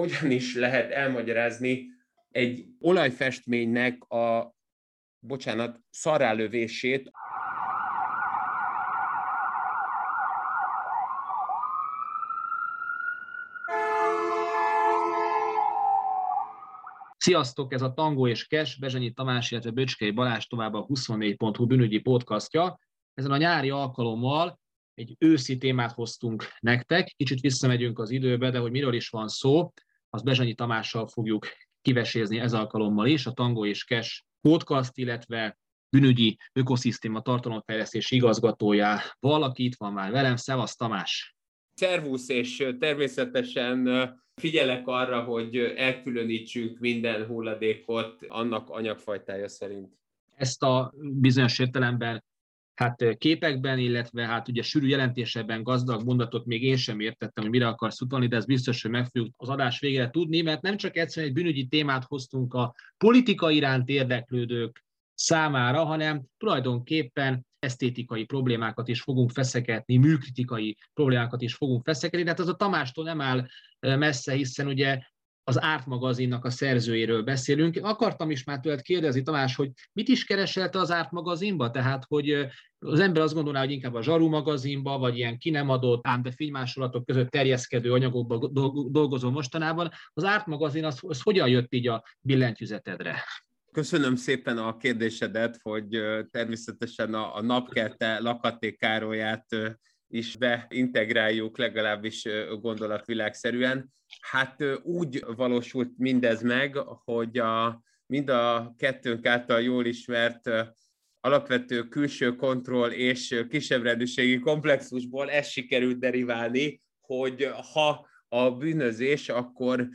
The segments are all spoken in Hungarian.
hogyan is lehet elmagyarázni egy olajfestménynek a, bocsánat, szarrálövését. Sziasztok, ez a Tango és Kes, Bezsenyi Tamás, illetve Böcskei Balázs tovább a 24.hu bűnügyi podcastja. Ezen a nyári alkalommal egy őszi témát hoztunk nektek, kicsit visszamegyünk az időbe, de hogy miről is van szó, az Bezsanyi Tamással fogjuk kivesézni ez alkalommal is, a Tango és Kes podcast, illetve bűnügyi ökoszisztéma tartalomfejlesztési igazgatója. Valaki itt van már velem, szevasz Tamás! Szervusz, és természetesen figyelek arra, hogy elkülönítsünk minden hulladékot annak anyagfajtája szerint. Ezt a bizonyos értelemben hát képekben, illetve hát ugye sűrű jelentéseben gazdag mondatot még én sem értettem, hogy mire akarsz utalni, de ez biztos, hogy meg fogjuk az adás végére tudni, mert nem csak egyszerűen egy bűnügyi témát hoztunk a politika iránt érdeklődők számára, hanem tulajdonképpen esztétikai problémákat is fogunk feszeketni, műkritikai problémákat is fogunk feszeketni, tehát az a Tamástól nem áll messze, hiszen ugye az Árt magazinnak a szerzőjéről beszélünk. Akartam is már tőled kérdezni, Tamás, hogy mit is kereselte az Árt magazinba? Tehát, hogy az ember azt gondolná, hogy inkább a Zsaru magazinba, vagy ilyen ki nem adott, ám de fénymásolatok között terjeszkedő anyagokba dolgozom mostanában. Az Árt magazin, az, az hogyan jött így a billentyűzetedre? Köszönöm szépen a kérdésedet, hogy természetesen a, a napkelte lakatékáróját is beintegráljuk legalábbis gondolatvilágszerűen. Hát úgy valósult mindez meg, hogy a, mind a kettőnk által jól ismert alapvető külső kontroll és kisebbrendűségi komplexusból ez sikerült deriválni, hogy ha a bűnözés, akkor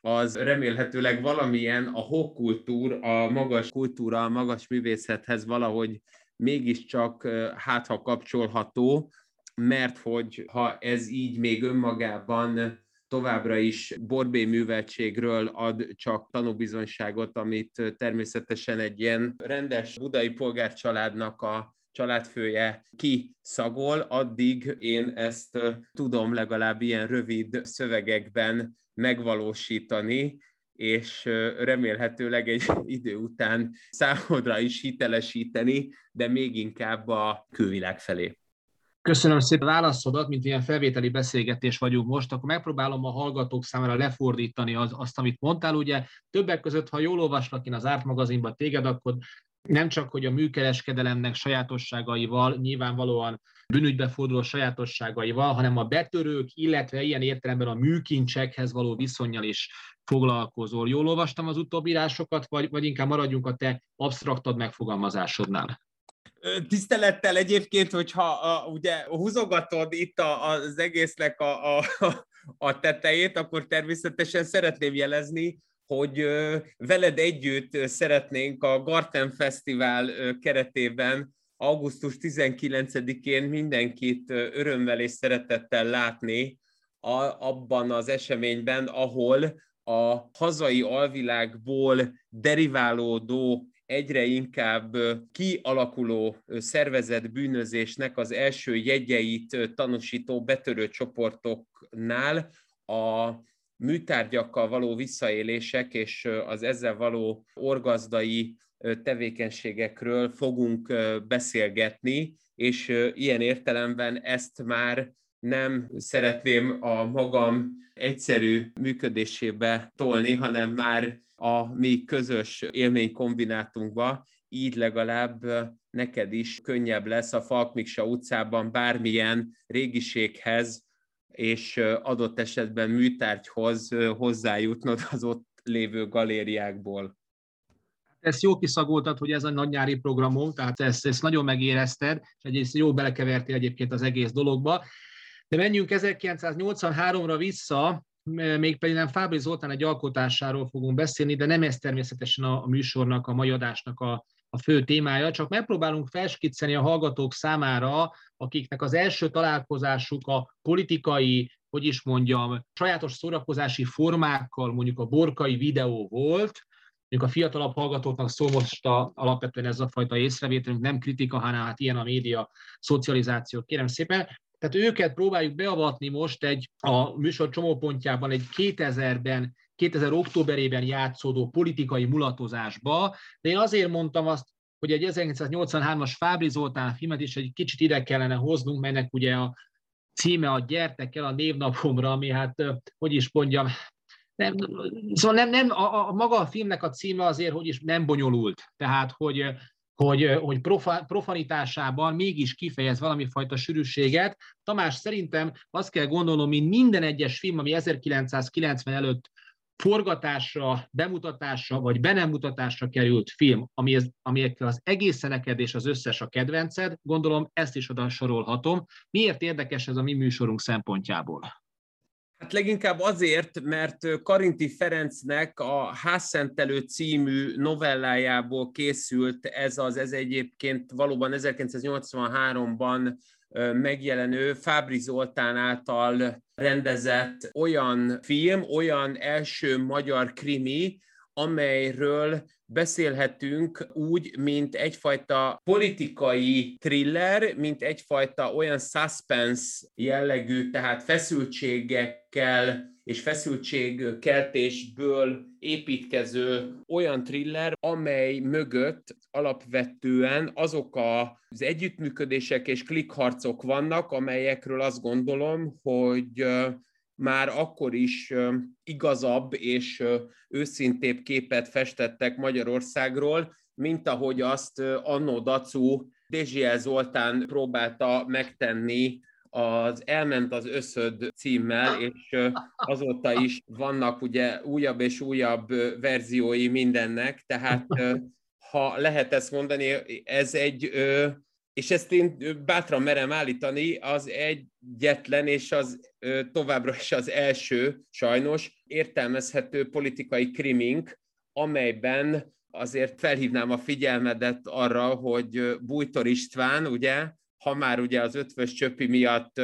az remélhetőleg valamilyen a hokkultúr, a magas kultúra, a magas művészethez valahogy mégiscsak hát ha kapcsolható, mert hogy ha ez így még önmagában továbbra is borbé műveltségről ad csak tanúbizonyságot, amit természetesen egy ilyen rendes budai polgárcsaládnak a családfője kiszagol, addig én ezt tudom legalább ilyen rövid szövegekben megvalósítani, és remélhetőleg egy idő után számodra is hitelesíteni, de még inkább a külvilág felé. Köszönöm szépen a válaszodat, mint ilyen felvételi beszélgetés vagyunk most, akkor megpróbálom a hallgatók számára lefordítani az, azt, amit mondtál. Ugye többek között, ha jól olvaslak én az Árt magazinban téged, akkor nem csak, hogy a műkereskedelemnek sajátosságaival, nyilvánvalóan bűnügybe forduló sajátosságaival, hanem a betörők, illetve ilyen értelemben a műkincsekhez való viszonyal is foglalkozol. Jól olvastam az utóbbi írásokat, vagy, vagy inkább maradjunk a te absztraktad megfogalmazásodnál? Tisztelettel egyébként, hogyha a, ugye húzogatod itt a, az egésznek a, a, a tetejét, akkor természetesen szeretném jelezni, hogy veled együtt szeretnénk a Garten Fesztivál keretében augusztus 19-én mindenkit örömmel és szeretettel látni abban az eseményben, ahol a hazai alvilágból deriválódó egyre inkább kialakuló szervezett bűnözésnek az első jegyeit tanúsító betörő csoportoknál a műtárgyakkal való visszaélések és az ezzel való orgazdai tevékenységekről fogunk beszélgetni, és ilyen értelemben ezt már nem szeretném a magam egyszerű működésébe tolni, hanem már a mi közös élménykombinátunkba, így legalább neked is könnyebb lesz a Falkmiksa utcában bármilyen régiséghez és adott esetben műtárgyhoz hozzájutnod az ott lévő galériákból. Ezt jó kiszagoltad, hogy ez a nagy nyári programom, tehát ezt, ezt nagyon megérezted, és egyrészt jó belekevertél egyébként az egész dologba. De menjünk 1983-ra vissza, mégpedig nem Fábri Zoltán egy alkotásáról fogunk beszélni, de nem ez természetesen a, műsornak, a mai adásnak a, a fő témája, csak megpróbálunk felskicceni a hallgatók számára, akiknek az első találkozásuk a politikai, hogy is mondjam, sajátos szórakozási formákkal, mondjuk a borkai videó volt, mondjuk a fiatalabb hallgatóknak szó most a, alapvetően ez a fajta észrevételünk, nem kritika, hanem hát ilyen a média szocializáció, kérem szépen, Tehát őket próbáljuk beavatni most egy a műsor csomópontjában egy 2000-ben 2000 októberében játszódó politikai mulatozásba, de én azért mondtam azt, hogy egy 1983-as Fábri Zoltán filmet is egy kicsit ide kellene hoznunk, melynek ugye a címe a Gyertek el a névnapomra, ami hát, hogy is mondjam, nem, szóval nem, nem a, a, maga a filmnek a címe azért, hogy is nem bonyolult. Tehát, hogy hogy, hogy profa, profanitásában mégis kifejez valami fajta sűrűséget. Tamás, szerintem azt kell gondolnom, mint minden egyes film, ami 1990 előtt forgatásra, bemutatásra vagy be került film, ami, ez, ami az egész szeneked és az összes a kedvenced, gondolom ezt is oda sorolhatom. Miért érdekes ez a mi műsorunk szempontjából? Hát leginkább azért, mert Karinti Ferencnek a Házszentelő című novellájából készült ez az, ez egyébként valóban 1983-ban megjelenő Fábri Zoltán által rendezett olyan film, olyan első magyar krimi, amelyről beszélhetünk úgy, mint egyfajta politikai thriller, mint egyfajta olyan suspense jellegű, tehát feszültségekkel és feszültségkeltésből építkező olyan thriller, amely mögött alapvetően azok az együttműködések és klikharcok vannak, amelyekről azt gondolom, hogy már akkor is igazabb és őszintébb képet festettek Magyarországról, mint ahogy azt Annó Dacu Dézsiel Zoltán próbálta megtenni az Elment az összöd címmel, és azóta is vannak ugye újabb és újabb verziói mindennek, tehát ha lehet ezt mondani, ez egy és ezt én bátran merem állítani, az egyetlen és az továbbra is az első, sajnos, értelmezhető politikai krimink, amelyben azért felhívnám a figyelmedet arra, hogy Bújtor István, ugye, ha már ugye az ötvös csöpi miatt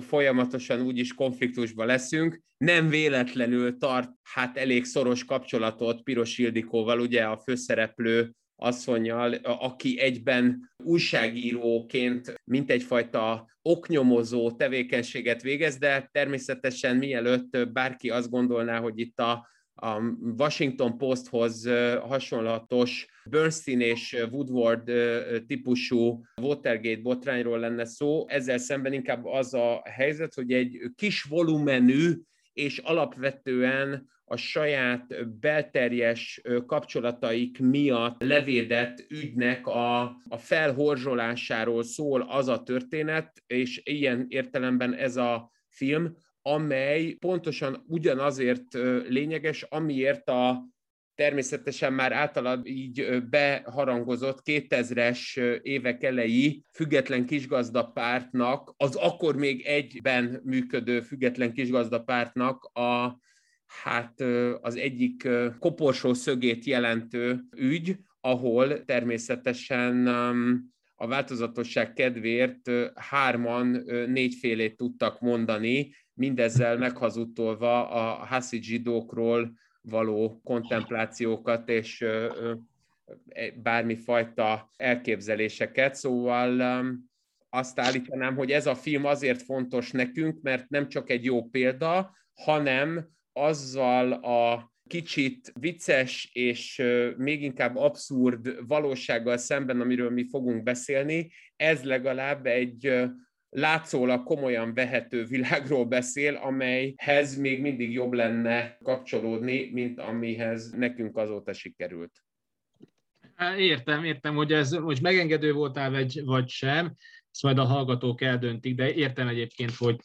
folyamatosan úgyis konfliktusban leszünk, nem véletlenül tart hát elég szoros kapcsolatot Piros Ildikóval, ugye a főszereplő asszonyjal, aki egyben újságíróként mint egyfajta oknyomozó tevékenységet végez, de természetesen mielőtt bárki azt gondolná, hogy itt a, a Washington Posthoz hasonlatos Bernstein és Woodward típusú Watergate botrányról lenne szó, ezzel szemben inkább az a helyzet, hogy egy kis volumenű és alapvetően a saját belterjes kapcsolataik miatt levédett ügynek a, a felhorzsolásáról szól az a történet, és ilyen értelemben ez a film, amely pontosan ugyanazért lényeges, amiért a természetesen már általad így beharangozott 2000-es évek elejé független kisgazdapártnak, az akkor még egyben működő független kisgazdapártnak a hát az egyik koporsó szögét jelentő ügy, ahol természetesen a változatosság kedvéért hárman négyfélét tudtak mondani, mindezzel meghazudtolva a haszi zsidókról való kontemplációkat és e, bármifajta elképzeléseket. Szóval azt állítanám, hogy ez a film azért fontos nekünk, mert nem csak egy jó példa, hanem azzal a kicsit vicces és még inkább abszurd valósággal szemben, amiről mi fogunk beszélni, ez legalább egy látszólag komolyan vehető világról beszél, amelyhez még mindig jobb lenne kapcsolódni, mint amihez nekünk azóta sikerült. Értem, értem, hogy ez hogy megengedő voltál vagy, vagy sem ezt majd a hallgatók eldöntik, de értem egyébként, hogy,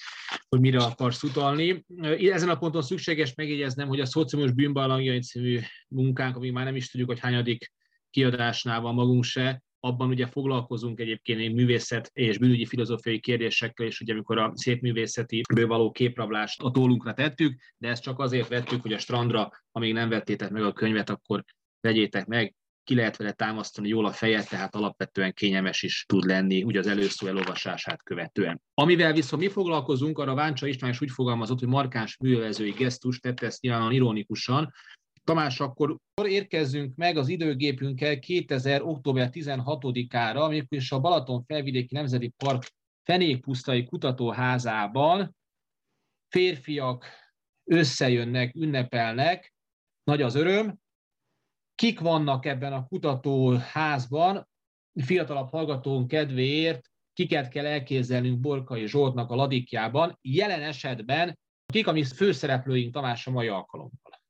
hogy mire akarsz utalni. Ezen a ponton szükséges megjegyeznem, hogy a Szociális Bűnbarlangjai című munkánk, ami már nem is tudjuk, hogy hányadik kiadásnál van magunk se, abban ugye foglalkozunk egyébként művészet és bűnügyi filozófiai kérdésekkel, és ugye amikor a szép művészeti való képrablást a tóllunkra tettük, de ezt csak azért vettük, hogy a strandra, amíg nem vettétek meg a könyvet, akkor vegyétek meg, ki lehet vele támasztani jól a fejet, tehát alapvetően kényelmes is tud lenni, ugye az előszó elolvasását követően. Amivel viszont mi foglalkozunk, arra Váncsa István is úgy fogalmazott, hogy markáns művelezői gesztus, tette ezt nyilván ironikusan, Tamás, akkor érkezzünk meg az időgépünkkel 2000. október 16-ára, amikor is a Balaton felvidéki Nemzeti Park Fenékpusztai kutatóházában férfiak összejönnek, ünnepelnek, nagy az öröm. Kik vannak ebben a kutatóházban, fiatalabb hallgatónk kedvéért, kiket kell elképzelnünk Borkai Zsoltnak a ladikjában, jelen esetben kik a mi főszereplőink Tamás a mai alkalommal?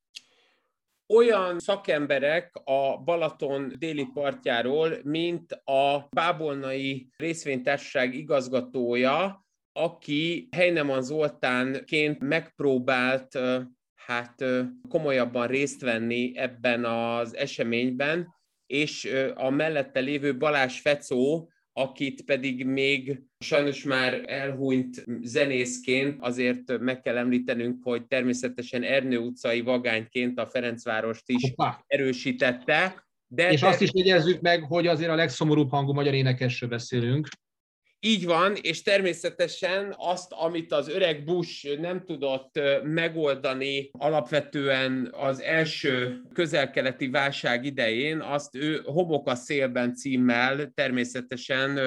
Olyan szakemberek a Balaton déli partjáról, mint a Bábolnai részvénytársaság igazgatója, aki Heinemann Zoltánként megpróbált hát komolyabban részt venni ebben az eseményben, és a mellette lévő Balázs Fecó, akit pedig még sajnos már elhunyt zenészként, azért meg kell említenünk, hogy természetesen Ernő utcai vagányként a Ferencvárost is Opa. erősítette. De és te... azt is jegyezzük meg, hogy azért a legszomorúbb hangú magyar énekesről beszélünk. Így van, és természetesen azt, amit az öreg Bush nem tudott megoldani alapvetően az első közelkeleti válság idején, azt ő Homok a szélben címmel természetesen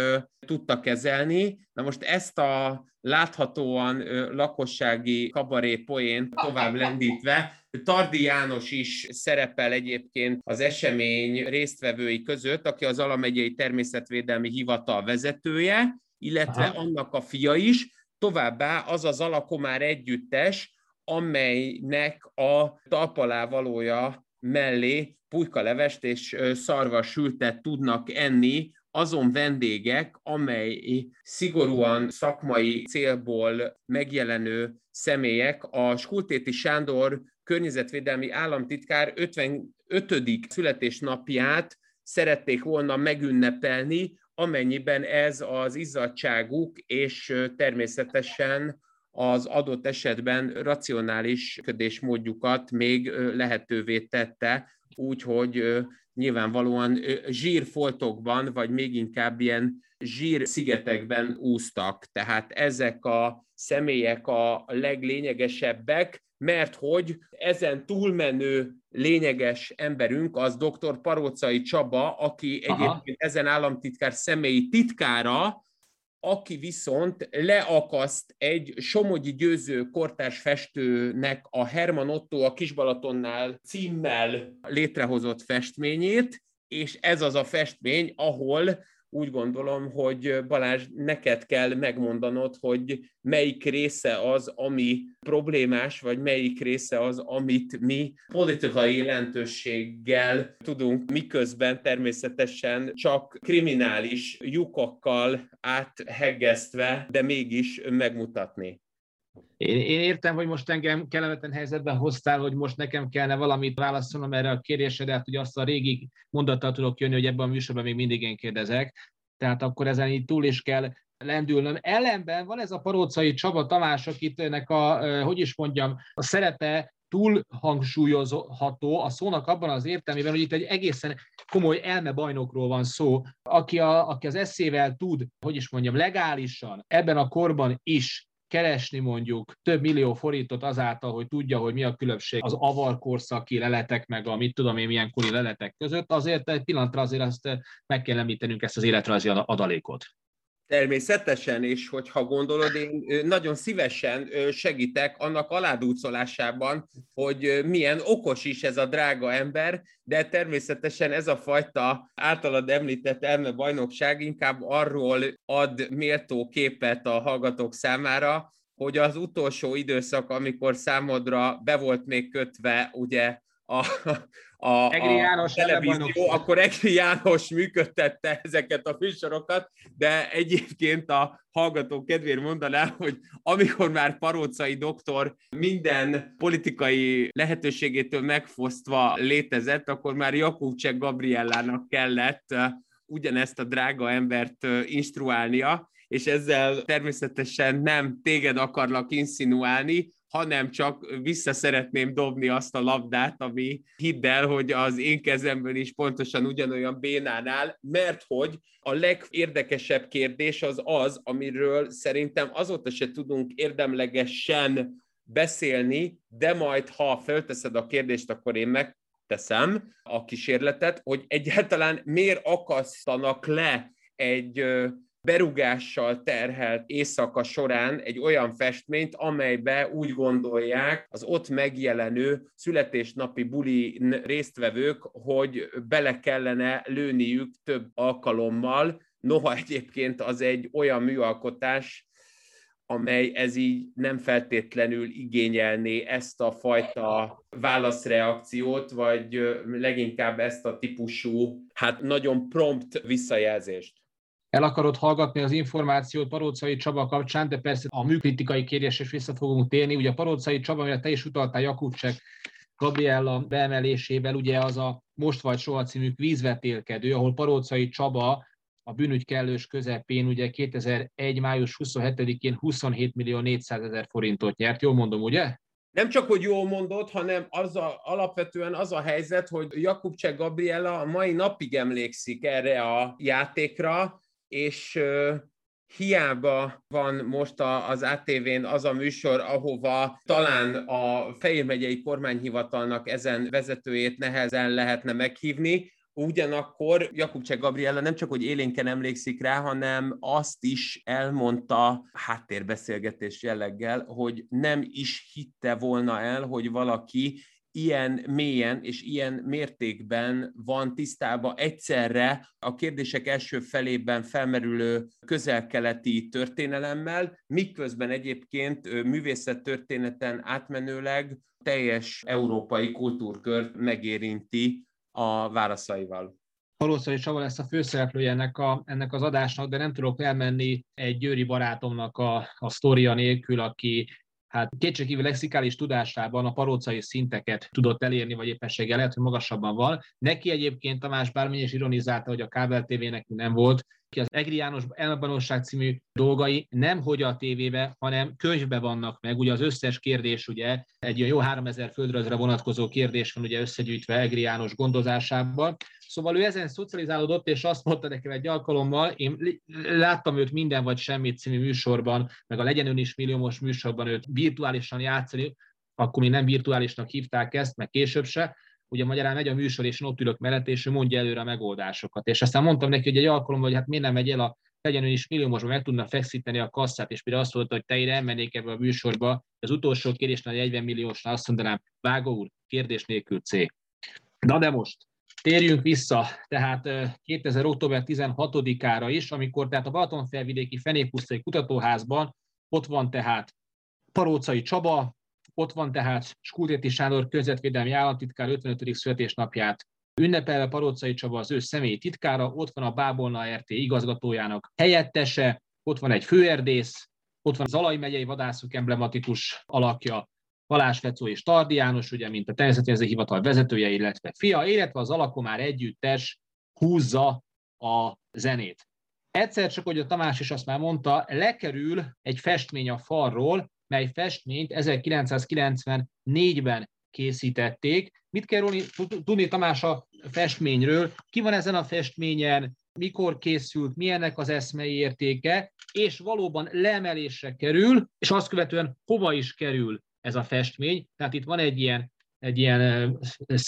tudta kezelni. Na most ezt a láthatóan lakossági kabaré poént tovább lendítve, Tardi János is szerepel egyébként az esemény résztvevői között, aki az Alamegyei Természetvédelmi Hivatal vezetője, illetve Aha. annak a fia is, továbbá az az alakomár együttes, amelynek a talpalávalója mellé pulykalevest és szarvas sültet tudnak enni azon vendégek, amely szigorúan szakmai célból megjelenő személyek. A Skultéti Sándor környezetvédelmi államtitkár 55. születésnapját szerették volna megünnepelni, amennyiben ez az izzadságuk és természetesen az adott esetben racionális ködésmódjukat még lehetővé tette, úgyhogy nyilvánvalóan zsírfoltokban, vagy még inkább ilyen zsírszigetekben úsztak. Tehát ezek a személyek a leglényegesebbek, mert hogy ezen túlmenő lényeges emberünk az dr. Parócai Csaba, aki Aha. egyébként ezen államtitkár személyi titkára, aki viszont leakaszt egy Somogyi Győző kortárs festőnek a Herman Otto a Kisbalatonnál címmel létrehozott festményét, és ez az a festmény, ahol úgy gondolom, hogy Balázs, neked kell megmondanod, hogy melyik része az, ami problémás, vagy melyik része az, amit mi politikai jelentőséggel tudunk, miközben természetesen csak kriminális lyukokkal átheggesztve, de mégis megmutatni. Én, én értem, hogy most engem kellemetlen helyzetben hoztál, hogy most nekem kellene valamit válaszolnom erre a kérdésre, de hát ugye azt a régi mondattal tudok jönni, hogy ebben a műsorban még mindig én kérdezek. Tehát akkor ezen így túl is kell lendülnöm. Ellenben van ez a parócai Csaba Tamás, akit ennek a, hogy is mondjam, a szerepe túl hangsúlyozható a szónak abban az értelmében, hogy itt egy egészen komoly elmebajnokról van szó, aki, a, aki az eszével tud, hogy is mondjam, legálisan ebben a korban is keresni mondjuk több millió forintot azáltal, hogy tudja, hogy mi a különbség az avarkorszaki leletek meg a mit tudom én milyen kori leletek között, azért egy pillanatra azért azt meg kell említenünk ezt az életrajzi adalékot. Természetesen, és hogyha gondolod, én nagyon szívesen segítek annak aládúcolásában, hogy milyen okos is ez a drága ember, de természetesen ez a fajta általad említett elme bajnokság inkább arról ad méltó képet a hallgatók számára, hogy az utolsó időszak, amikor számodra be volt még kötve ugye a, a, Egri János a televízió, akkor Egri János működtette ezeket a műsorokat, de egyébként a hallgató kedvéért mondanám, hogy amikor már Parócai doktor minden politikai lehetőségétől megfosztva létezett, akkor már Jakubcsek Gabriellának kellett uh, ugyanezt a drága embert uh, instruálnia, és ezzel természetesen nem téged akarlak insinuálni, hanem csak vissza szeretném dobni azt a labdát, ami hidd el, hogy az én kezemben is pontosan ugyanolyan bénánál, mert hogy a legérdekesebb kérdés az az, amiről szerintem azóta se tudunk érdemlegesen beszélni, de majd ha felteszed a kérdést, akkor én megteszem a kísérletet, hogy egyáltalán miért akasztanak le egy berugással terhelt éjszaka során egy olyan festményt, amelybe úgy gondolják az ott megjelenő születésnapi buli résztvevők, hogy bele kellene lőniük több alkalommal, noha egyébként az egy olyan műalkotás, amely ez így nem feltétlenül igényelné ezt a fajta válaszreakciót, vagy leginkább ezt a típusú, hát nagyon prompt visszajelzést. El akarod hallgatni az információt Parócai Csaba kapcsán, de persze a műkritikai kérdésre is vissza fogunk térni. Ugye a Parócai Csaba, amire te is utaltál Jakubcsek Gabriella beemelésével, ugye az a Most vagy soha című vízvetélkedő, ahol Parócai Csaba a bűnügy kellős közepén ugye 2001. május 27-én 27 millió 400 ezer forintot nyert. Jól mondom, ugye? Nem csak, hogy jól mondott, hanem az a, alapvetően az a helyzet, hogy Jakubcsek Gabriela a mai napig emlékszik erre a játékra, és hiába van most a, az ATV-n az a műsor, ahova talán a Fejér megyei kormányhivatalnak ezen vezetőjét nehezen lehetne meghívni, Ugyanakkor Jakubcsek Gabriella nem csak, hogy élénken emlékszik rá, hanem azt is elmondta háttérbeszélgetés jelleggel, hogy nem is hitte volna el, hogy valaki ilyen mélyen és ilyen mértékben van tisztában egyszerre a kérdések első felében felmerülő közelkeleti történelemmel, miközben egyébként művészettörténeten átmenőleg teljes európai kultúrkört megérinti a válaszaival. Valószínűleg Csaba lesz a főszereplője ennek, a, ennek az adásnak, de nem tudok elmenni egy győri barátomnak a, a sztoria nélkül, aki hát kétségkívül lexikális tudásában a parócai szinteket tudott elérni, vagy éppenséggel lehet, hogy magasabban van. Neki egyébként Tamás bármilyen is ironizálta, hogy a kábel tévének nem volt, ki az Egri János Elmebanosság című dolgai nem hogy a tévébe, hanem könyvbe vannak meg. Ugye az összes kérdés, ugye egy olyan jó 3000 földrajzra vonatkozó kérdés van ugye összegyűjtve Egri János gondozásában. Szóval ő ezen szocializálódott, és azt mondta nekem egy alkalommal, én láttam őt minden vagy semmit című műsorban, meg a Legyen ön is milliómos műsorban őt virtuálisan játszani, akkor még nem virtuálisnak hívták ezt, meg később se, ugye magyarán megy a műsor, és ott ülök mellett, és ő mondja előre a megoldásokat. És aztán mondtam neki, hogy egy alkalommal, hogy hát miért nem megy el a legyen is milliómosban meg tudna feszíteni a kasszát, és mire azt mondta, hogy te ide elmennék ebbe a műsorba, az utolsó kérdésnál 40 milliósnál azt mondanám, Vágó úr, kérdés nélkül C. Na de most, térjünk vissza, tehát 2000. október 16-ára is, amikor tehát a Balatonfelvidéki Fenékpusztai Kutatóházban ott van tehát Parócai Csaba, ott van tehát Skultéti Sándor közvetvédelmi államtitkár 55. születésnapját ünnepelve Parócai Csaba az ő személyi titkára, ott van a Bábolna RT igazgatójának helyettese, ott van egy főerdész, ott van az Alai megyei vadászok emblematikus alakja, Balázs Fecó és Tardi János, ugye, mint a természetesen hivatal vezetője, illetve fia, illetve az Alakomár együttes húzza a zenét. Egyszer csak, hogy a Tamás is azt már mondta, lekerül egy festmény a falról, mely festményt 1994-ben készítették. Mit kell tudni Tamás a festményről? Ki van ezen a festményen? Mikor készült? Milyennek az eszmei értéke? És valóban leemelésre kerül, és azt követően hova is kerül ez a festmény. Tehát itt van egy ilyen, egy ilyen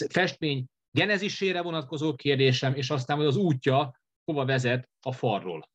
festmény genezisére vonatkozó kérdésem, és aztán hogy az útja hova vezet a falról.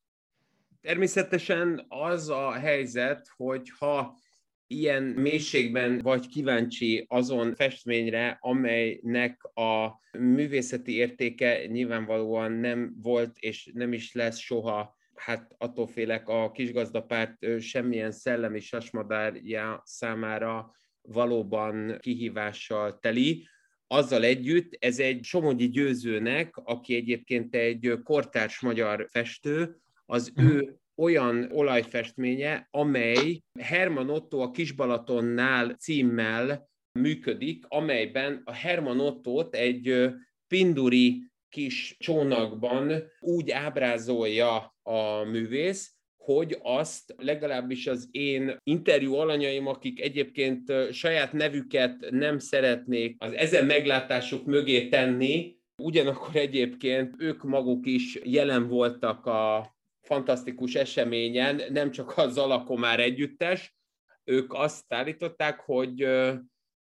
Természetesen az a helyzet, hogy ha ilyen mélységben vagy kíváncsi azon festményre, amelynek a művészeti értéke nyilvánvalóan nem volt és nem is lesz soha hát attól félek a kisgazdapárt semmilyen szellemi sasmadárja számára valóban kihívással teli. Azzal együtt ez egy Somogyi Győzőnek, aki egyébként egy kortárs magyar festő, az uh-huh. ő olyan olajfestménye, amely Herman Otto a Kisbalatonnál címmel működik, amelyben a Herman Ottót egy pinduri kis csónakban úgy ábrázolja a művész, hogy azt legalábbis az én interjú alanyaim, akik egyébként saját nevüket nem szeretnék az ezen meglátásuk mögé tenni, ugyanakkor egyébként ők maguk is jelen voltak a fantasztikus eseményen, nem csak a Zalakomár együttes, ők azt állították, hogy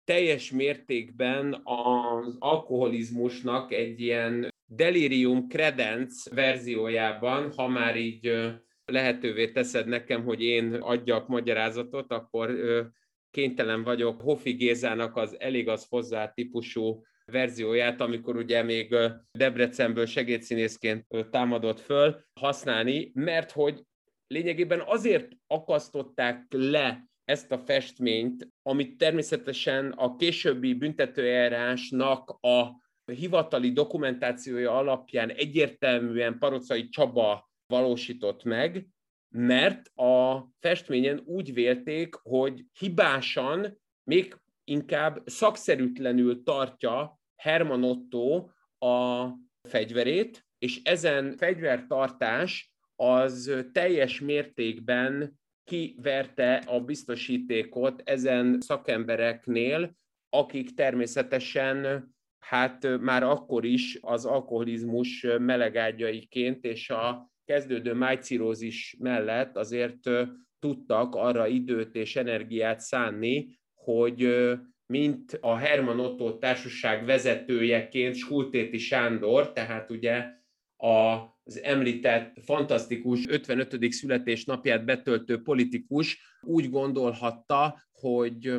teljes mértékben az alkoholizmusnak egy ilyen delirium credence verziójában, ha már így lehetővé teszed nekem, hogy én adjak magyarázatot, akkor kénytelen vagyok Hofi Gézának az elég az hozzá típusú verzióját, amikor ugye még Debrecenből segédszínészként támadott föl használni, mert hogy lényegében azért akasztották le ezt a festményt, amit természetesen a későbbi büntetőjárásnak a hivatali dokumentációja alapján egyértelműen Parocai Csaba valósított meg, mert a festményen úgy vélték, hogy hibásan, még inkább szakszerűtlenül tartja Herman Otto a fegyverét, és ezen fegyvertartás az teljes mértékben kiverte a biztosítékot ezen szakembereknél, akik természetesen hát már akkor is az alkoholizmus melegágyaiként és a kezdődő májcirózis mellett azért tudtak arra időt és energiát szánni, hogy mint a Herman Otto társaság vezetőjeként Skultéti Sándor, tehát ugye az említett fantasztikus 55. születésnapját betöltő politikus úgy gondolhatta, hogy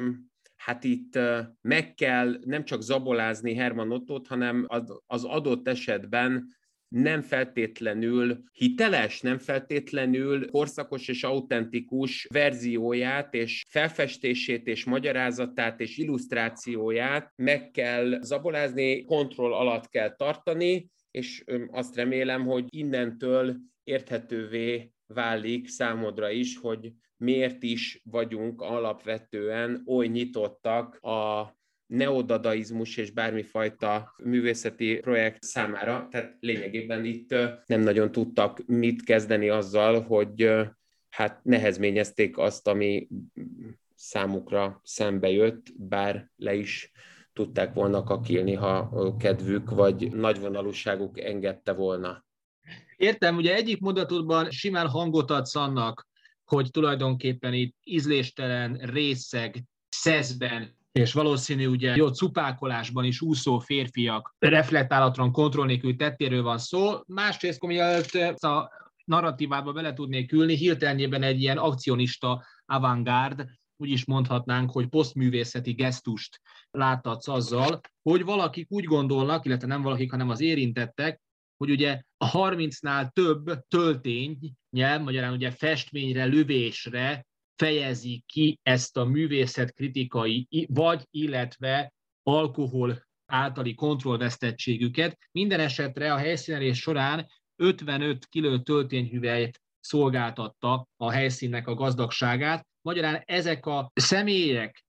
hát itt meg kell nem csak zabolázni Herman Ottót, hanem az adott esetben nem feltétlenül hiteles, nem feltétlenül korszakos és autentikus verzióját és felfestését és magyarázatát és illusztrációját meg kell zabolázni, kontroll alatt kell tartani, és azt remélem, hogy innentől érthetővé válik számodra is, hogy miért is vagyunk alapvetően oly nyitottak a neodadaizmus és bármifajta művészeti projekt számára. Tehát lényegében itt nem nagyon tudtak mit kezdeni azzal, hogy hát nehezményezték azt, ami számukra szembe jött, bár le is tudták volna kakilni, ha kedvük vagy nagyvonalúságuk engedte volna. Értem, ugye egyik mondatodban simán hangot adsz annak, hogy tulajdonképpen itt ízléstelen, részeg, szeszben és valószínű ugye jó cupákolásban is úszó férfiak reflektálatlan kontroll nélkül tettéről van szó. Másrészt, mielőtt a narratívába bele tudnék ülni, hirtelenjében egy ilyen akcionista avantgárd, úgy is mondhatnánk, hogy posztművészeti gesztust láthatsz azzal, hogy valakik úgy gondolnak, illetve nem valakik, hanem az érintettek, hogy ugye a 30-nál több töltény, nyelv, magyarán ugye festményre, lövésre fejezi ki ezt a művészetkritikai, vagy illetve alkohol általi kontrollvesztettségüket. Minden esetre a helyszínelés során 55 kg töltényhüvelyt szolgáltatta a helyszínnek a gazdagságát. Magyarán ezek a személyek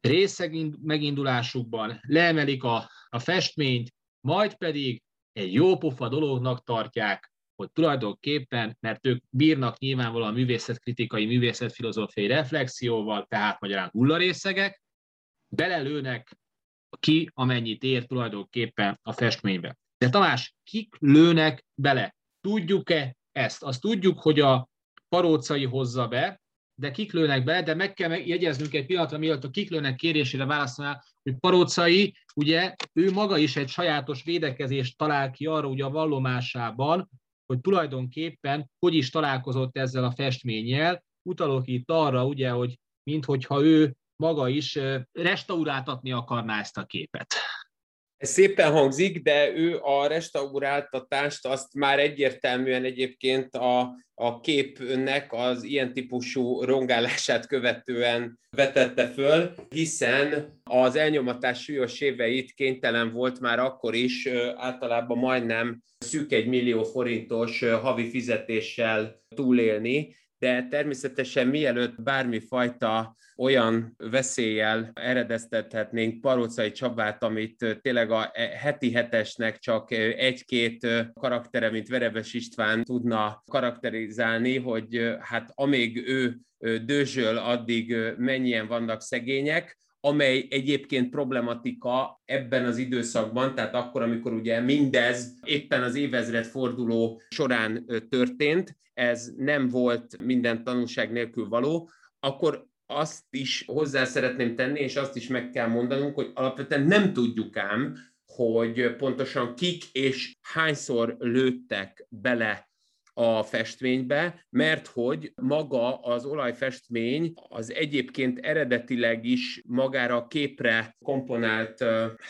részeg megindulásukban leemelik a, a festményt, majd pedig egy jópofa dolognak tartják, hogy tulajdonképpen, mert ők bírnak nyilvánvalóan művészetkritikai, művészetfilozófiai reflexióval, tehát magyarán hullarészegek, belelőnek ki, amennyit ér tulajdonképpen a festménybe. De Tamás, kik lőnek bele? Tudjuk-e ezt? Azt tudjuk, hogy a parócai hozza be, de kik lőnek be, de meg kell jegyeznünk egy pillanatra, mielőtt a kik lőnek kérésére válaszolnál, hogy Parócai, ugye ő maga is egy sajátos védekezést talál ki arra ugye a vallomásában, hogy tulajdonképpen hogy is találkozott ezzel a festménnyel. Utalok itt arra, ugye, hogy minthogyha ő maga is restauráltatni akarná ezt a képet. Ez szépen hangzik, de ő a restauráltatást azt már egyértelműen egyébként a, a képnek az ilyen típusú rongálását követően vetette föl, hiszen az elnyomatás súlyos éveit kénytelen volt már akkor is általában majdnem szűk egy millió forintos havi fizetéssel túlélni, de természetesen mielőtt bármifajta olyan veszéllyel eredeztethetnénk Parócai Csabát, amit tényleg a e, heti hetesnek csak egy-két karaktere, mint Verebes István tudna karakterizálni, hogy hát amíg ő dőzsöl, addig mennyien vannak szegények, amely egyébként problematika ebben az időszakban, tehát akkor, amikor ugye mindez éppen az évezred forduló során történt, ez nem volt minden tanulság nélkül való, akkor azt is hozzá szeretném tenni, és azt is meg kell mondanunk, hogy alapvetően nem tudjuk ám, hogy pontosan kik és hányszor lőttek bele a festménybe, mert hogy maga az olajfestmény az egyébként eredetileg is magára a képre komponált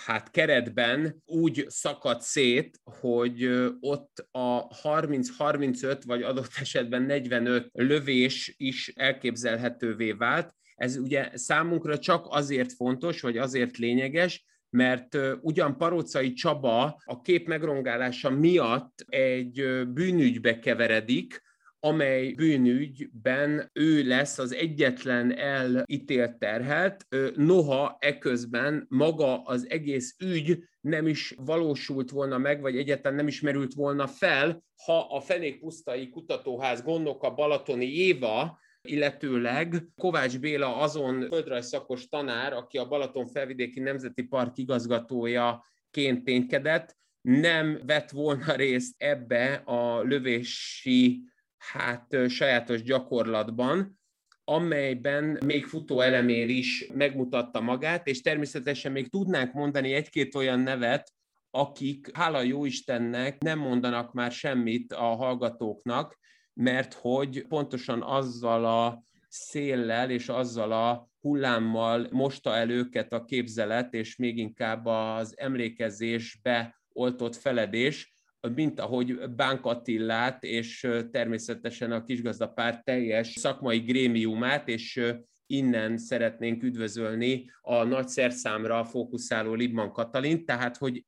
hát keretben úgy szakadt szét, hogy ott a 30-35 vagy adott esetben 45 lövés is elképzelhetővé vált. Ez ugye számunkra csak azért fontos, vagy azért lényeges, mert ugyan Parócai Csaba a kép megrongálása miatt egy bűnügybe keveredik, amely bűnügyben ő lesz az egyetlen elítélt terhelt, noha eközben maga az egész ügy nem is valósult volna meg, vagy egyáltalán nem is merült volna fel, ha a Fenékpusztai Kutatóház gondnoka Balatoni Éva illetőleg Kovács Béla azon földrajzszakos tanár, aki a Balaton felvidéki Nemzeti Park igazgatójaként ténykedett, nem vett volna részt ebbe a lövési hát sajátos gyakorlatban, amelyben még futó elemér is megmutatta magát, és természetesen még tudnánk mondani egy-két olyan nevet, akik, hála jó Istennek, nem mondanak már semmit a hallgatóknak, mert hogy pontosan azzal a széllel és azzal a hullámmal mosta el a képzelet, és még inkább az emlékezésbe oltott feledés, mint ahogy Bánk Attillát, és természetesen a kisgazdapár teljes szakmai grémiumát, és innen szeretnénk üdvözölni a nagy szerszámra fókuszáló Libman Katalin, tehát hogy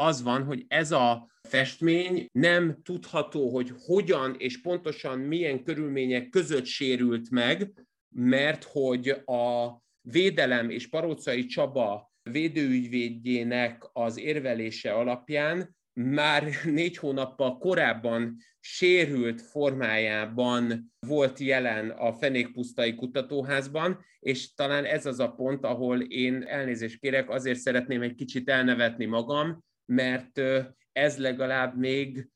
az van, hogy ez a festmény nem tudható, hogy hogyan és pontosan milyen körülmények között sérült meg, mert hogy a védelem és Parócai Csaba védőügyvédjének az érvelése alapján már négy hónappal korábban sérült formájában volt jelen a Fenékpusztai Kutatóházban, és talán ez az a pont, ahol én elnézést kérek, azért szeretném egy kicsit elnevetni magam, mert ez legalább még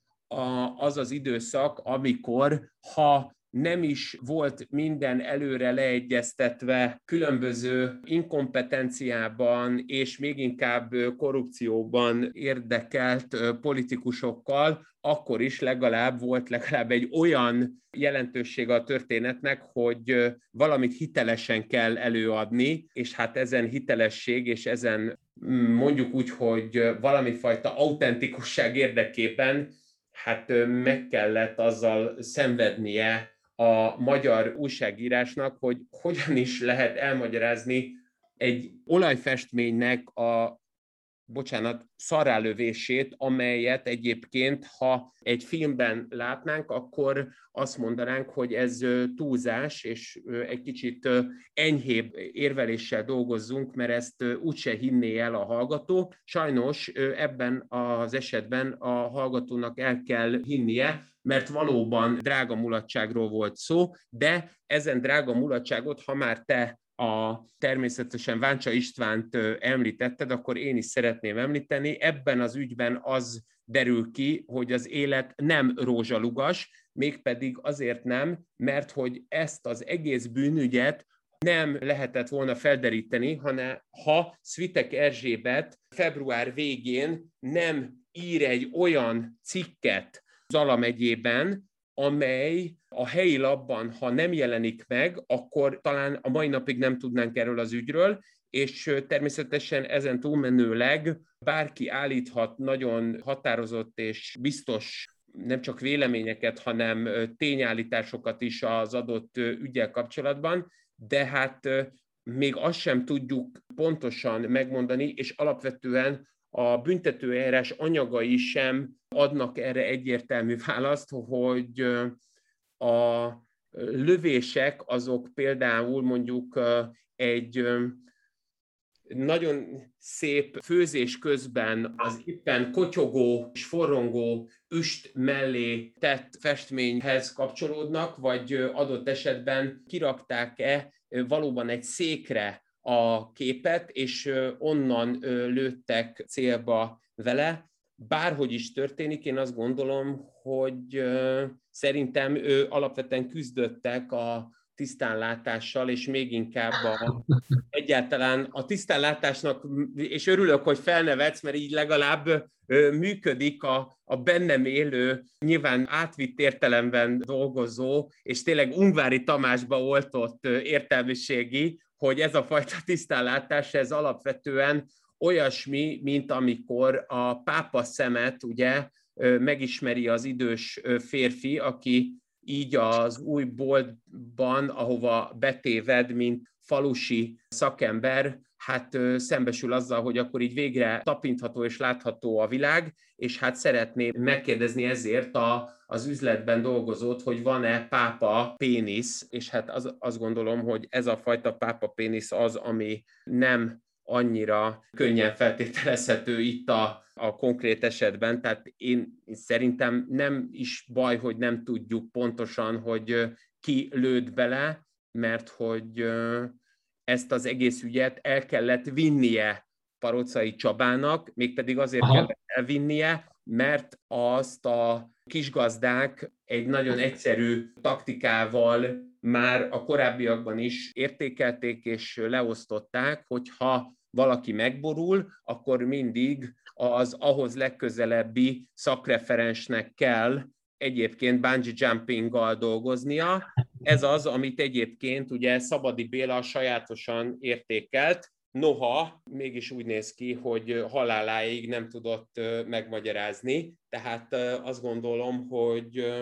az az időszak, amikor ha nem is volt minden előre leegyeztetve különböző inkompetenciában és még inkább korrupcióban érdekelt politikusokkal, akkor is legalább volt legalább egy olyan jelentőség a történetnek, hogy valamit hitelesen kell előadni, és hát ezen hitelesség és ezen mondjuk úgy, hogy valami fajta autentikusság érdekében hát meg kellett azzal szenvednie a magyar újságírásnak, hogy hogyan is lehet elmagyarázni egy olajfestménynek a bocsánat, szarrálövését, amelyet egyébként, ha egy filmben látnánk, akkor azt mondanánk, hogy ez túlzás, és egy kicsit enyhébb érveléssel dolgozzunk, mert ezt úgyse hinné el a hallgató. Sajnos ebben az esetben a hallgatónak el kell hinnie, mert valóban drága mulatságról volt szó, de ezen drága mulatságot, ha már te a természetesen Váncsa Istvánt említetted, akkor én is szeretném említeni. Ebben az ügyben az derül ki, hogy az élet nem rózsalugas, mégpedig azért nem, mert hogy ezt az egész bűnügyet nem lehetett volna felderíteni, hanem ha Svitek Erzsébet február végén nem ír egy olyan cikket Zala megyében, amely a helyi labban, ha nem jelenik meg, akkor talán a mai napig nem tudnánk erről az ügyről, és természetesen ezen túlmenőleg bárki állíthat nagyon határozott és biztos nem csak véleményeket, hanem tényállításokat is az adott ügyel kapcsolatban, de hát még azt sem tudjuk pontosan megmondani, és alapvetően a büntetőeljárás anyagai sem adnak erre egyértelmű választ, hogy a lövések azok például mondjuk egy nagyon szép főzés közben az éppen kotyogó és forrongó üst mellé tett festményhez kapcsolódnak, vagy adott esetben kirakták-e valóban egy székre a képet, és onnan lőttek célba vele. Bárhogy is történik, én azt gondolom, hogy szerintem ő alapvetően küzdöttek a tisztánlátással, és még inkább a, egyáltalán a tisztánlátásnak, és örülök, hogy felnevetsz, mert így legalább működik a, a bennem élő, nyilván átvitt értelemben dolgozó, és tényleg Ungvári Tamásba oltott értelmiségi, hogy ez a fajta tisztánlátás, ez alapvetően olyasmi, mint amikor a pápa szemet ugye megismeri az idős férfi, aki így az új boltban, ahova betéved, mint falusi szakember, hát szembesül azzal, hogy akkor így végre tapintható és látható a világ, és hát szeretné megkérdezni ezért a, az üzletben dolgozót, hogy van-e pápa pénisz, és hát az, azt gondolom, hogy ez a fajta pápa pénisz az, ami nem annyira könnyen feltételezhető itt a, a konkrét esetben, tehát én szerintem nem is baj, hogy nem tudjuk pontosan, hogy ki lőtt bele, mert hogy ezt az egész ügyet el kellett vinnie Parocai Csabának, mégpedig azért Aha. kellett elvinnie, mert azt a kisgazdák egy nagyon egyszerű taktikával már a korábbiakban is értékelték és leosztották, hogy ha valaki megborul, akkor mindig az ahhoz legközelebbi szakreferensnek kell egyébként bungee jumpinggal dolgoznia. Ez az, amit egyébként ugye Szabadi Béla sajátosan értékelt, noha mégis úgy néz ki, hogy haláláig nem tudott megmagyarázni. Tehát azt gondolom, hogy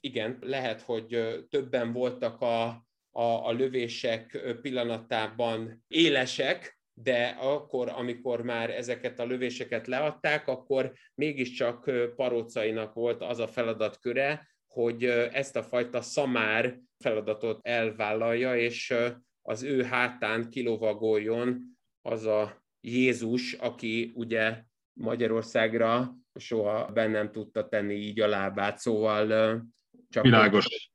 igen, lehet, hogy többen voltak a, a, a lövések pillanatában élesek, de akkor, amikor már ezeket a lövéseket leadták, akkor mégiscsak Parócainak volt az a feladatköre, hogy ezt a fajta szamár feladatot elvállalja, és az ő hátán kilovagoljon az a Jézus, aki ugye Magyarországra soha bennem tudta tenni így a lábát, szóval csak Világos.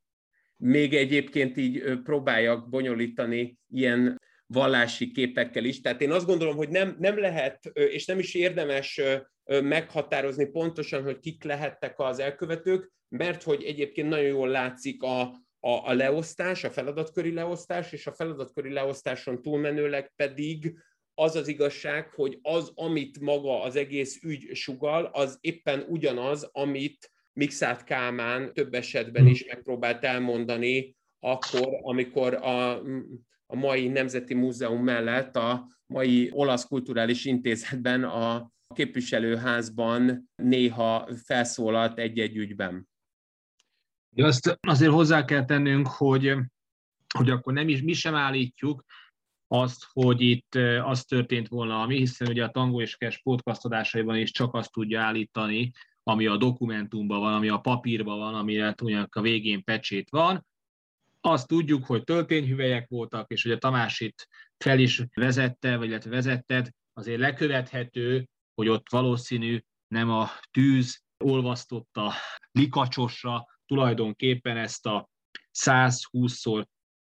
Még egyébként így próbáljak bonyolítani ilyen vallási képekkel is. Tehát én azt gondolom, hogy nem, nem lehet, és nem is érdemes meghatározni pontosan, hogy kik lehettek az elkövetők, mert hogy egyébként nagyon jól látszik a, a, a leosztás, a feladatköri leosztás, és a feladatköri leosztáson túlmenőleg pedig az az igazság, hogy az, amit maga az egész ügy sugal, az éppen ugyanaz, amit Mixát Kálmán több esetben is megpróbált elmondani, akkor, amikor a a mai Nemzeti Múzeum mellett a mai Olasz Kulturális Intézetben a képviselőházban néha felszólalt egy-egy ügyben. Azt azért hozzá kell tennünk, hogy, hogy akkor nem is mi sem állítjuk azt, hogy itt az történt volna, ami, hiszen ugye a Tango és Cash podcast adásaiban is csak azt tudja állítani, ami a dokumentumban van, ami a papírban van, amire a végén pecsét van, azt tudjuk, hogy töltényhüvelyek voltak, és hogy a Tamás itt fel is vezette, vagy illetve vezetted, azért lekövethető, hogy ott valószínű nem a tűz olvasztotta likacsosra tulajdonképpen ezt a 120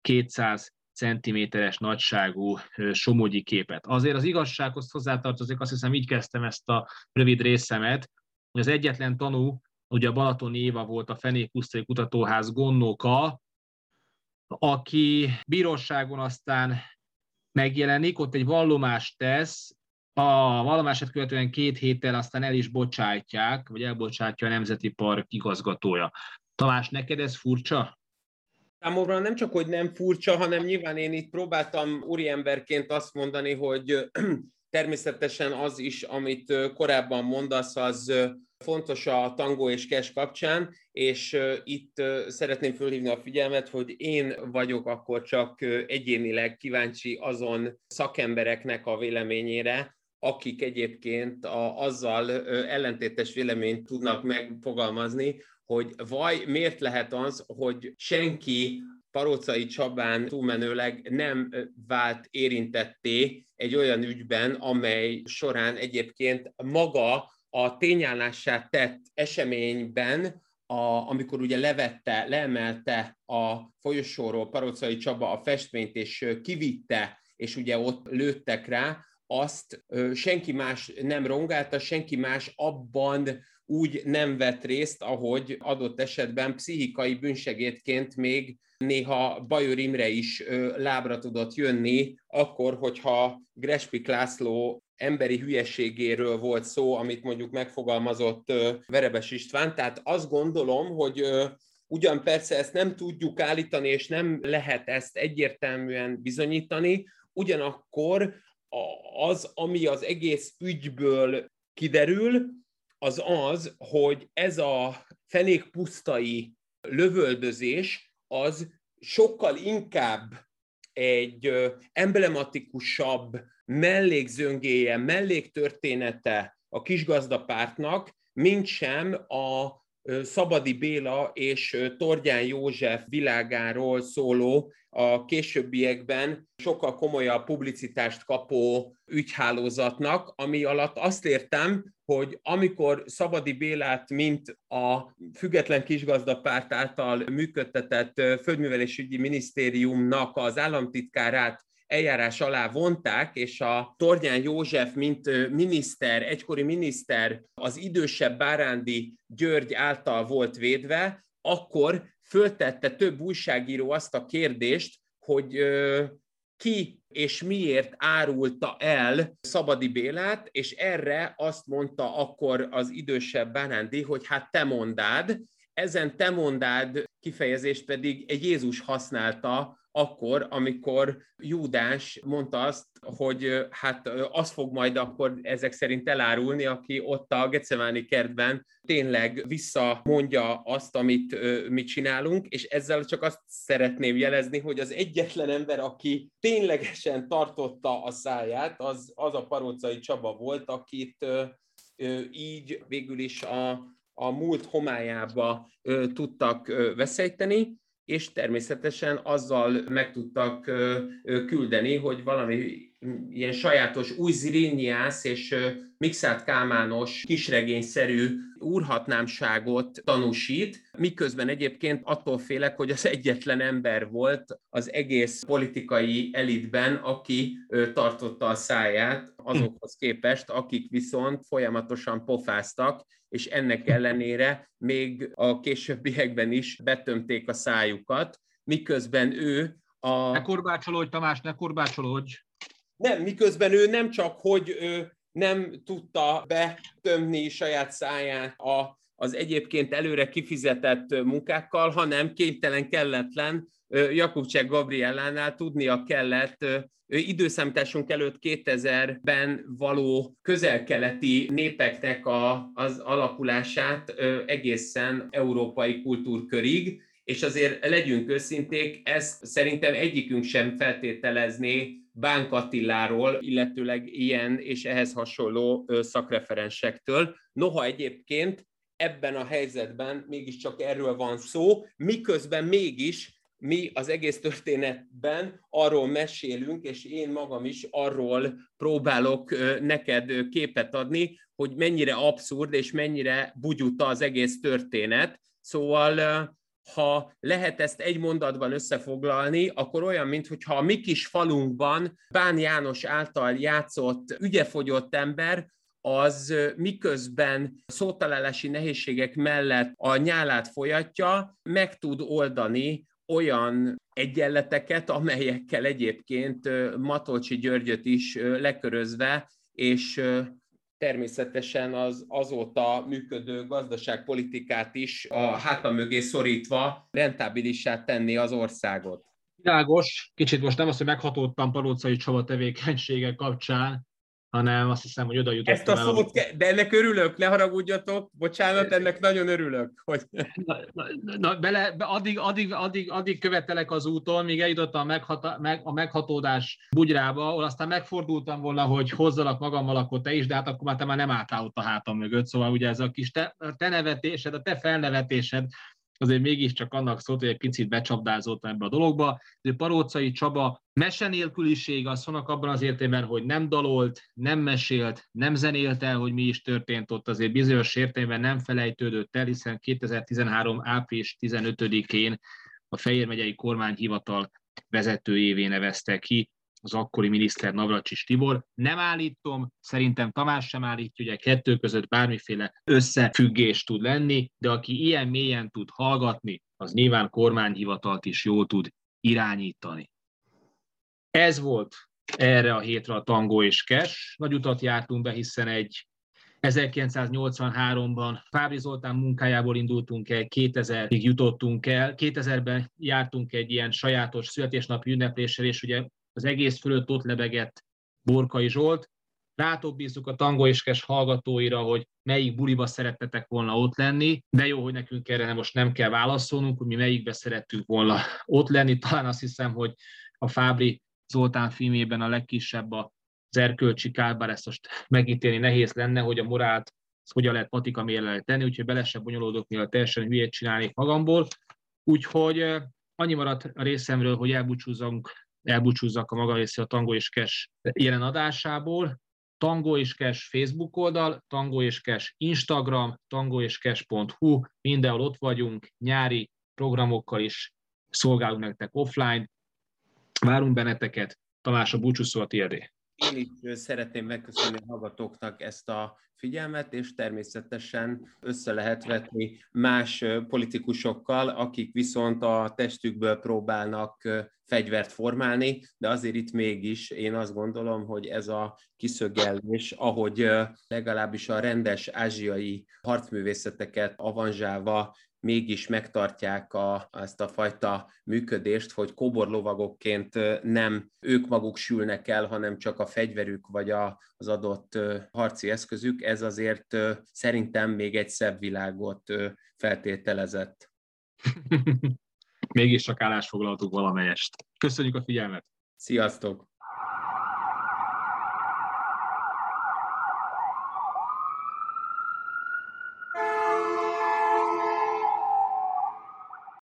200 centiméteres nagyságú somogyi képet. Azért az igazsághoz hozzátartozik, azt hiszem így kezdtem ezt a rövid részemet, hogy az egyetlen tanú, ugye a Balatoni Éva volt a Fenék Kutatóház gondnoka, aki bíróságon aztán megjelenik, ott egy vallomást tesz, a vallomását követően két héttel aztán el is bocsátják, vagy elbocsátja a Nemzeti Park igazgatója. Tamás, neked ez furcsa? Számomra nem csak, hogy nem furcsa, hanem nyilván én itt próbáltam úriemberként azt mondani, hogy természetesen az is, amit korábban mondasz, az fontos a tangó és kes kapcsán, és itt szeretném fölhívni a figyelmet, hogy én vagyok akkor csak egyénileg kíváncsi azon szakembereknek a véleményére, akik egyébként a, azzal ellentétes véleményt tudnak megfogalmazni, hogy vaj, miért lehet az, hogy senki Parócai Csabán túlmenőleg nem vált érintetté egy olyan ügyben, amely során egyébként maga a tényállását tett eseményben, a, amikor ugye levette, leemelte a folyosóról Parocai Csaba a festményt, és kivitte, és ugye ott lőttek rá, azt senki más nem rongálta, senki más abban úgy nem vett részt, ahogy adott esetben pszichikai bűnsegédként még néha Bajor Imre is lábra tudott jönni, akkor, hogyha Grespik László emberi hülyeségéről volt szó, amit mondjuk megfogalmazott Verebes István. Tehát azt gondolom, hogy ugyan persze ezt nem tudjuk állítani, és nem lehet ezt egyértelműen bizonyítani, ugyanakkor az, ami az egész ügyből kiderül, az az, hogy ez a fenékpusztai lövöldözés az sokkal inkább egy emblematikusabb mellékzöngéje, melléktörténete a kisgazdapártnak, mint sem a Szabadi Béla és Tordján József világáról szóló a későbbiekben sokkal komolyabb publicitást kapó ügyhálózatnak, ami alatt azt értem, hogy amikor Szabadi Bélát, mint a Független Kisgazdapárt által működtetett Földművelésügyi Minisztériumnak az államtitkárát eljárás alá vonták, és a Tornyán József, mint miniszter, egykori miniszter az idősebb Bárándi György által volt védve, akkor föltette több újságíró azt a kérdést, hogy ki és miért árulta el Szabadi Bélát, és erre azt mondta akkor az idősebb Bárándi, hogy hát te mondád, ezen te mondád kifejezést pedig egy Jézus használta akkor, amikor Júdás mondta azt, hogy hát az fog majd akkor ezek szerint elárulni, aki ott a Gecemáni kertben tényleg visszamondja azt, amit mi csinálunk, és ezzel csak azt szeretném jelezni, hogy az egyetlen ember, aki ténylegesen tartotta a száját, az, az a Parócai Csaba volt, akit így végül is a, a múlt homályába tudtak veszejteni, és természetesen azzal meg tudtak küldeni, hogy valami ilyen sajátos új Ziriniász és Mixát Kálmános kisregényszerű úrhatnámságot tanúsít, miközben egyébként attól félek, hogy az egyetlen ember volt az egész politikai elitben, aki tartotta a száját azokhoz képest, akik viszont folyamatosan pofáztak, és ennek ellenére még a későbbiekben is betömték a szájukat, miközben ő a... Ne korbácsolódj, Tamás, ne korbácsolódj! Nem, miközben ő nem csak, hogy ő nem tudta betömni saját száját a, az egyébként előre kifizetett munkákkal, hanem kénytelen, kelletlen Jakubcsek Gabriellánál tudnia kellett időszámításunk előtt 2000-ben való közelkeleti népeknek a, az alakulását egészen európai kultúrkörig, és azért legyünk őszinték, ezt szerintem egyikünk sem feltételezné Bánk Attiláról, illetőleg ilyen és ehhez hasonló szakreferensektől. Noha egyébként ebben a helyzetben mégiscsak erről van szó, miközben mégis mi az egész történetben arról mesélünk, és én magam is arról próbálok neked képet adni, hogy mennyire abszurd és mennyire bugyuta az egész történet. Szóval ha lehet ezt egy mondatban összefoglalni, akkor olyan, mintha a mi kis falunkban Bán János által játszott ügyefogyott ember, az miközben szótalálási nehézségek mellett a nyálát folyatja, meg tud oldani olyan egyenleteket, amelyekkel egyébként Matolcsi Györgyöt is lekörözve, és természetesen az azóta működő gazdaságpolitikát is a háta mögé szorítva rentábilissá tenni az országot. Világos, kicsit most nem azt, hogy meghatódtam Palócai Csaba tevékenysége kapcsán, hanem azt hiszem, hogy oda jutottam Ezt a szót, el, de ennek örülök, ne haragudjatok, bocsánat, ennek nagyon örülök. Hogy... Na, na, na bele, be, addig, addig, addig, addig követelek az úton, míg eljutottam a, meghata, meg, a meghatódás bugyrába, ahol aztán megfordultam volna, hogy hozzalak magammal, akkor te is, de hát akkor már te már nem álltál ott a hátam mögött, szóval ugye ez a kis te, te nevetésed, a te felnevetésed, azért mégiscsak annak szólt, hogy egy picit becsapdázott ebbe a dologba. De Parócai Csaba mese nélküliség az szónak abban az értelemben, hogy nem dalolt, nem mesélt, nem zenélt el, hogy mi is történt ott, azért bizonyos értelemben nem felejtődött el, hiszen 2013. április 15-én a Fejér megyei kormányhivatal vezetőjévé nevezte ki az akkori miniszter Navracsis Tibor. Nem állítom, szerintem Tamás sem állítja, a kettő között bármiféle összefüggés tud lenni, de aki ilyen mélyen tud hallgatni, az nyilván kormányhivatalt is jól tud irányítani. Ez volt erre a hétre a tangó és kes. Nagy utat jártunk be, hiszen egy 1983-ban Fábri Zoltán munkájából indultunk el, 2000-ig jutottunk el, 2000-ben jártunk egy ilyen sajátos születésnapi ünnepléssel, és ugye az egész fölött ott lebegett Borkai Zsolt. Rátok bízzuk a Tango és Kes hallgatóira, hogy melyik buliba szerettetek volna ott lenni, de jó, hogy nekünk erre most nem kell válaszolnunk, hogy mi melyikbe szerettünk volna ott lenni. Talán azt hiszem, hogy a Fábri Zoltán filmében a legkisebb az erkölcsi kár, bár ezt most megítélni nehéz lenne, hogy a morált hogyan lehet patika mérlelet tenni, úgyhogy bele sem bonyolódok, mivel teljesen hülyét csinálnék magamból. Úgyhogy annyi maradt a részemről, hogy elbúcsúzzunk, elbúcsúzzak a maga részé a Tango és Kes jelen adásából. Tango és Kes Facebook oldal, Tango és Kes Instagram, tango és Kes.hu, mindenhol ott vagyunk, nyári programokkal is szolgálunk nektek offline. Várunk benneteket, Tamás a búcsúszó a tiédé. Én is szeretném megköszönni a hallgatóknak ezt a figyelmet, és természetesen össze lehet vetni más politikusokkal, akik viszont a testükből próbálnak fegyvert formálni, de azért itt mégis én azt gondolom, hogy ez a kiszögelés, ahogy legalábbis a rendes ázsiai harcművészeteket avanzsálva mégis megtartják a, ezt a fajta működést, hogy kóborlovagokként nem ők maguk sülnek el, hanem csak a fegyverük vagy a, az adott harci eszközük, ez azért szerintem még egy szebb világot feltételezett. Mégis csak állásfoglaltuk valamelyest. Köszönjük a figyelmet! Sziasztok!